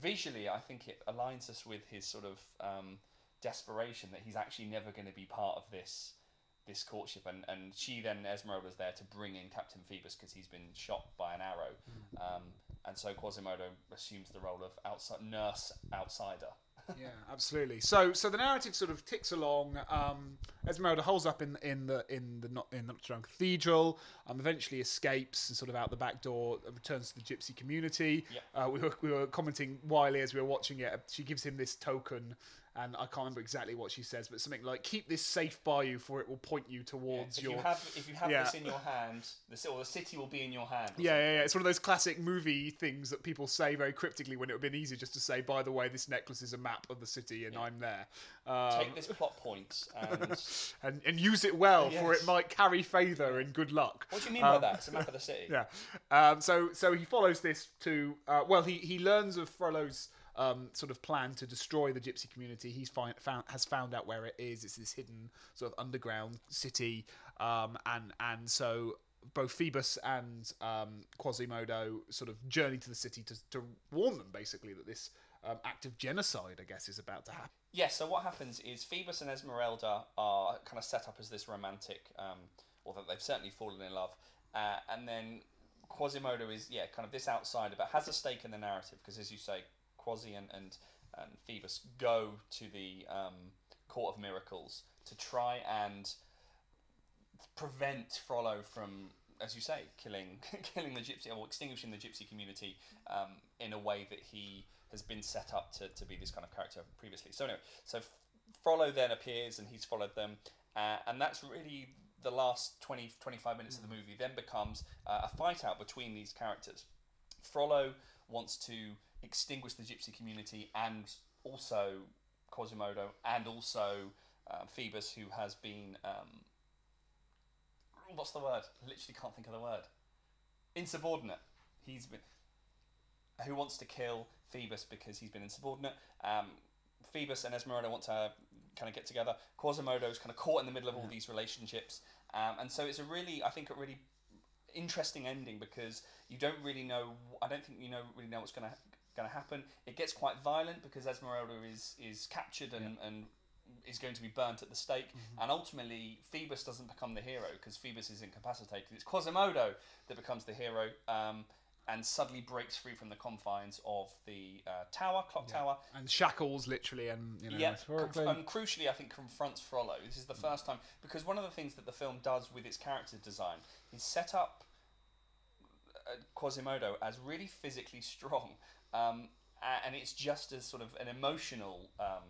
visually, I think it aligns us with his sort of um, desperation that he's actually never going to be part of this this courtship, and, and she then Esmeralda's there to bring in Captain Phoebus because he's been shot by an arrow, um, and so Quasimodo assumes the role of outside nurse outsider. Yeah, absolutely. So so the narrative sort of ticks along. Um, Esmeralda holds up in in the in the not in Notre Dame Cathedral. Um, eventually escapes and sort of out the back door uh, returns to the gypsy community. Yep. Uh, we were we were commenting wily as we were watching it. She gives him this token. And I can't remember exactly what she says, but something like "Keep this safe by you, for it will point you towards If your." you have if you have Yeah. this in your hand, the, ci- or the city will be in your hand. yeah, yeah, yeah. It's one of those classic movie things that people say very cryptically when it would have been easier just to say, "By the way, this necklace is a map of the city, and I'm there." Um, Take this plot point and [laughs] and, and use it well, for it might carry favour and good luck. what do you mean by that? It's a map of the city. [laughs] Yeah. Um, so so he follows this to uh, well he he learns of Frollo's um, sort of plan to destroy the gypsy community. He's find, found has found out where it is. It's this hidden sort of underground city, um, and and so both Phoebus and um, Quasimodo sort of journey to the city to, to warn them basically that this um, act of genocide, I guess, is about to happen. Yeah, so what happens is Phoebus and Esmeralda are kind of set up as this romantic, um, or that they've certainly fallen in love, uh, and then Quasimodo is yeah kind of this outsider, but has a stake in the narrative because as you say, Quasi and and, Phoebus go to the um, Court of Miracles to try and prevent Frollo from, as you say, killing [laughs] killing the gypsy or extinguishing the gypsy community um, in a way that he has been set up to, to be this kind of character previously. So anyway, so Frollo then appears and he's followed them, uh, and that's really the last 20, 25 minutes of the movie. Then becomes uh, a fight out between these characters. Frollo wants to extinguish the gypsy community and also Quasimodo and also um, Phoebus, who has been um, what's the word? I literally can't think of the word. Insubordinate. He's been who wants to kill Phoebus because he's been insubordinate. Um, Phoebus and Esmeralda want to kind of get together. Quasimodo's kind of caught in the middle of all these relationships, um, and so it's a really, I think, a really interesting ending because you don't really know. I don't think you know really know what's going to going to happen. It gets quite violent because Esmeralda is is captured and and is going to be burnt at the stake, and ultimately Phoebus doesn't become the hero because Phoebus is incapacitated. It's Quasimodo that becomes the hero. Um, and suddenly breaks free from the confines of the uh, tower, clock tower, And shackles, literally, and you know, yeah, conf- and crucially, I think confronts Frollo. This is the first time because one of the things that the film does with its character design is set up Quasimodo as really physically strong, um, and it's just as sort of an emotional, um,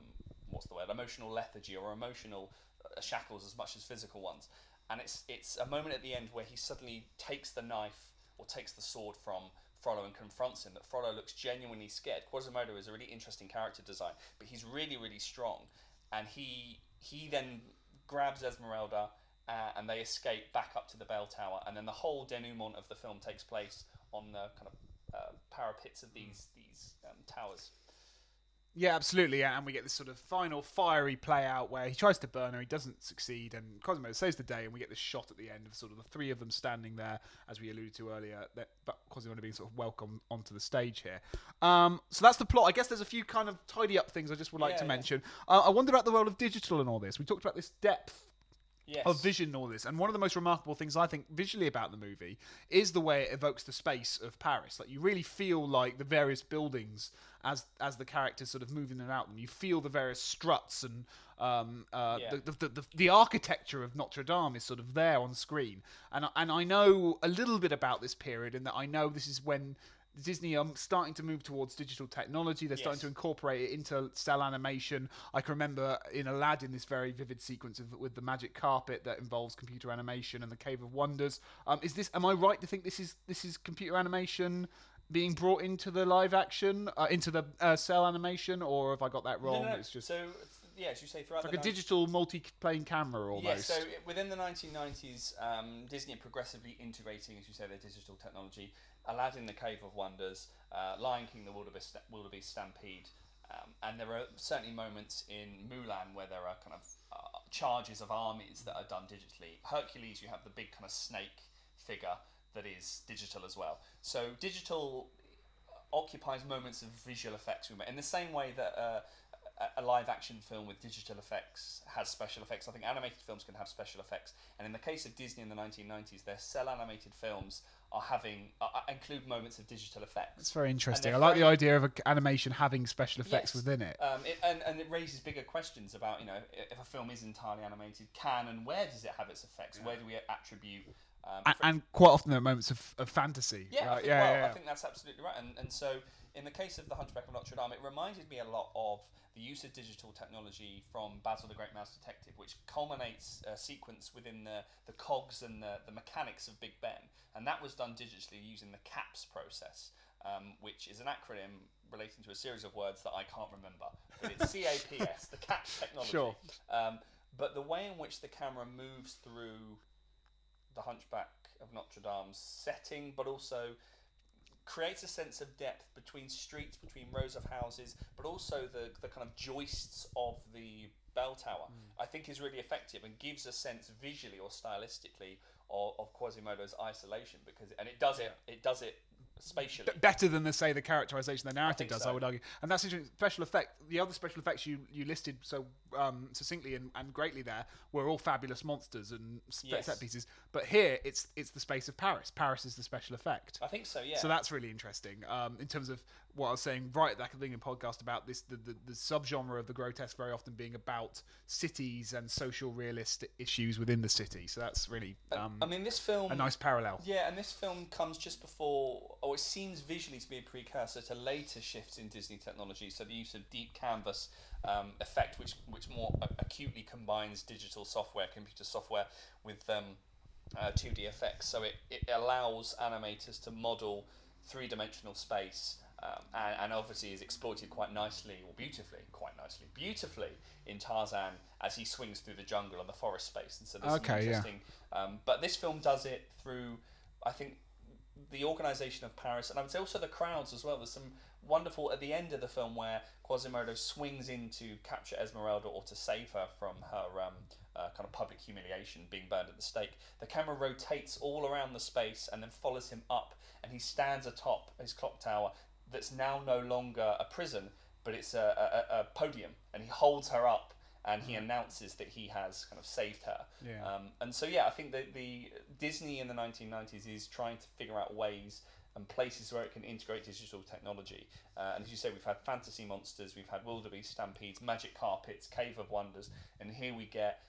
what's the word, emotional lethargy or emotional uh, shackles as much as physical ones. And it's it's a moment at the end where he suddenly takes the knife or takes the sword from Frollo and confronts him. That Frollo looks genuinely scared. Quasimodo is a really interesting character design, but he's really really strong, and he he then grabs Esmeralda. Uh, and they escape back up to the bell tower, and then the whole denouement of the film takes place on the kind of uh, parapets of these these um, towers. Yeah, absolutely. And we get this sort of final fiery play out where he tries to burn her, he doesn't succeed, and Quasimodo saves the day, and we get this shot at the end of sort of the three of them standing there, as we alluded to earlier, that, but Quasimodo being sort of welcome onto the stage here. Um, so that's the plot. I guess there's a few kind of tidy up things I just would like Yeah, to yeah. mention. Uh, I wonder about the role of digital and all this. We talked about this depth Yes. of vision and all this. And one of the most remarkable things I think visually about the movie is the way it evokes the space of Paris. Like you really feel like the various buildings as as the characters sort of moving in and out them. You feel the various struts and um, uh, Yeah. the, the, the the architecture of Notre Dame is sort of there on screen. And I- and I know a little bit about this period in that I know this is when. Disney are starting to move towards digital technology. They're starting to incorporate it into cel animation. I can remember in Aladdin this very vivid sequence of, with the magic carpet that involves computer animation and the Cave of Wonders. Um, is this? Am I right to think this is this is computer animation being brought into the live action, uh, into the uh, cel animation, or have I got that wrong? no, no. It's just so yeah, as you say, throughout like a 90s digital multi-plane camera almost. Yeah, so within the 1990s, um, Disney are progressively integrating, as you say, their digital technology. Aladdin, the Cave of Wonders, uh, Lion King, the Wildebeest, Wildebeest Stampede, um, and there are certainly moments in Mulan where there are kind of uh, charges of armies that are done digitally. Hercules, you have the big kind of snake figure that is digital as well. So digital occupies moments of visual effects in the same way that uh, a- a live action film with digital effects has special effects. I think animated films can have special effects, and in the case of Disney in the 1990s, their cel animated films are having uh, include moments of digital effects. It's very interesting. I they're like the idea of a, animation having special effects Yes. within it. Um, it and, and it raises bigger questions about you know if a film is entirely animated, can and where does it have its effects? Where do we attribute Um, and, and quite often there are moments of, of fantasy. yeah, I think, yeah, well, yeah, I think that's absolutely right. And, and so, in the case of the Hunchback of Notre Dame, it reminded me a lot of the use of digital technology from Basil the Great Mouse Detective, which culminates a sequence within the, the cogs and the, the mechanics of Big Ben. And that was done digitally using the CAPS process, um, which is an acronym relating to a series of words that I can't remember. But it's CAPS, the CAPS [laughs] technology. Sure. Um, but the way in which the camera moves through the Hunchback of Notre Dame's setting, but also creates a sense of depth between streets, between rows of houses, but also the, the kind of joists of the bell tower, mm. I think is really effective and gives a sense visually or stylistically of, of Quasimodo's isolation because and it does it it does it spatially. better than the say the characterization the narrative does. so. I would argue, and that's interesting. Special effect. The other special effects you, you listed so um, succinctly and, and greatly there were all fabulous monsters and s- Yes. set pieces. But here, it's it's the space of Paris. Paris is the special effect. I think so, yeah. So that's really interesting um, in terms of what I was saying right at the beginning of the podcast about this the, the, the subgenre of the grotesque very often being about cities and social realist issues within the city. So that's really um, I mean, this film. a nice parallel. Yeah, and this film comes just before, or it seems visually to be a precursor to later shifts in Disney technology. So the use of deep canvas um, effect, which which more acutely combines digital software, computer software, with um, uh, 2D effects. So it, it allows animators to model three dimensional space. Um, and, and obviously is exploited quite nicely or beautifully, quite nicely, beautifully in Tarzan as he swings through the jungle and the forest space. And so there's Okay, some yeah. interesting um, but this film does it through, I think, the organisation of Paris, and I would say also the crowds as well. There's some wonderful at the end of the film where Quasimodo swings in to capture Esmeralda or to save her from her um, uh, kind of public humiliation, being burned at the stake. The camera rotates all around the space and then follows him up, and he stands atop his clock tower that's now no longer a prison, but it's a, a, a podium, and he holds her up and he announces that he has kind of saved her. Yeah. Um, and so yeah, I think that the Disney in the 1990s is trying to figure out ways and places where it can integrate digital technology. Uh, and as you say, we've had fantasy monsters, we've had wildebeest stampedes, magic carpets, cave of wonders, and here we get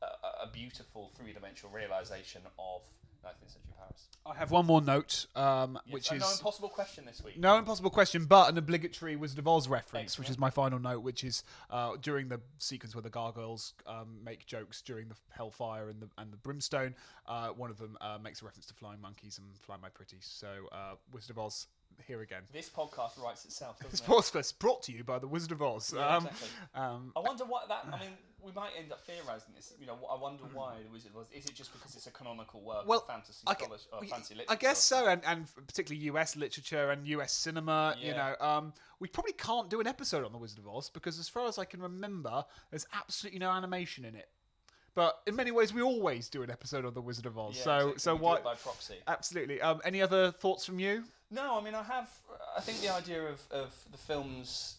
a, a- a beautiful three-dimensional realization of 19th century Paris. I have one more note, um, Yes, which is no impossible question this week. No impossible question, but an obligatory Wizard of Oz reference, which is my final note, which is uh, during the sequence where the gargoyles um, make jokes during the hellfire and the and the brimstone. Uh, one of them uh, makes a reference to flying monkeys and fly my pretties. So uh, Wizard of Oz here again. This podcast writes itself, doesn't This it? podcast brought to you by the Wizard of Oz. Yeah, um, exactly. um, I wonder what that. I mean, we might end up theorising this. You know, I wonder why the Wizard was. Is it just because it's a canonical work well, of fantasy I, or we- fancy I guess so, and, and particularly US literature and US cinema. You know, um, we probably can't do an episode on the Wizard of Oz because, as far as I can remember, there's absolutely no animation in it. But in many ways, we always do an episode on the Wizard of Oz. Yeah, so, exactly. so We do why? it by proxy. Absolutely. Um, any other thoughts from you? No, I mean, I have. I think the idea of, of the film's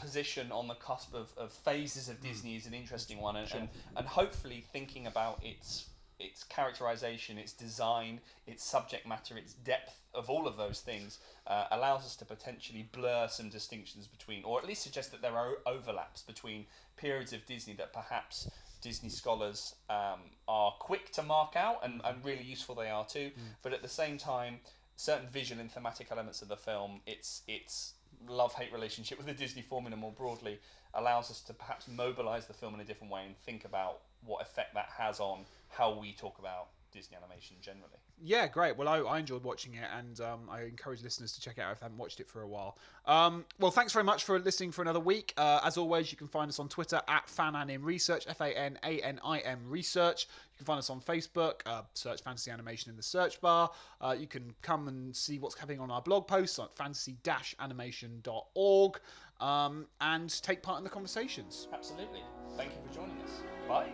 position on the cusp of, of phases of Disney is an interesting one, and, and, and hopefully thinking about its its characterization, its design, its subject matter, its depth of all of those things uh, allows us to potentially blur some distinctions between, or at least suggest that there are overlaps between periods of Disney that perhaps Disney scholars um, are quick to mark out and, and really useful they are too, but at the same time, certain visual and thematic elements of the film, its its love hate relationship with the Disney formula more broadly, allows us to perhaps mobilize the film in a different way and think about what effect that has on how we talk about Disney animation generally. Yeah, great. Well, I, I enjoyed watching it, and um, I encourage listeners to check it out if they haven't watched it for a while. Um, well, thanks very much for listening for another week. Uh, as always, you can find us on Twitter at Fananim Research, F A N A N I M Research. You can find us on Facebook, uh, search Fantasy Animation in the search bar. Uh, you can come and see what's happening on our blog posts at fantasy-animation.org um, and take part in the conversations. Absolutely. Thank you for joining us. Bye.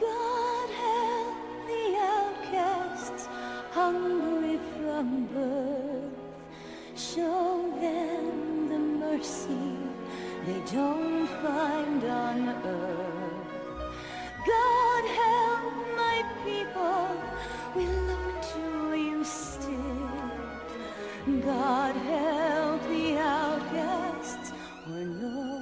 God help the outcasts, hungry from birth. Show them the mercy they don't find on earth. God help my people, we look to you still. God help the outcasts, we're no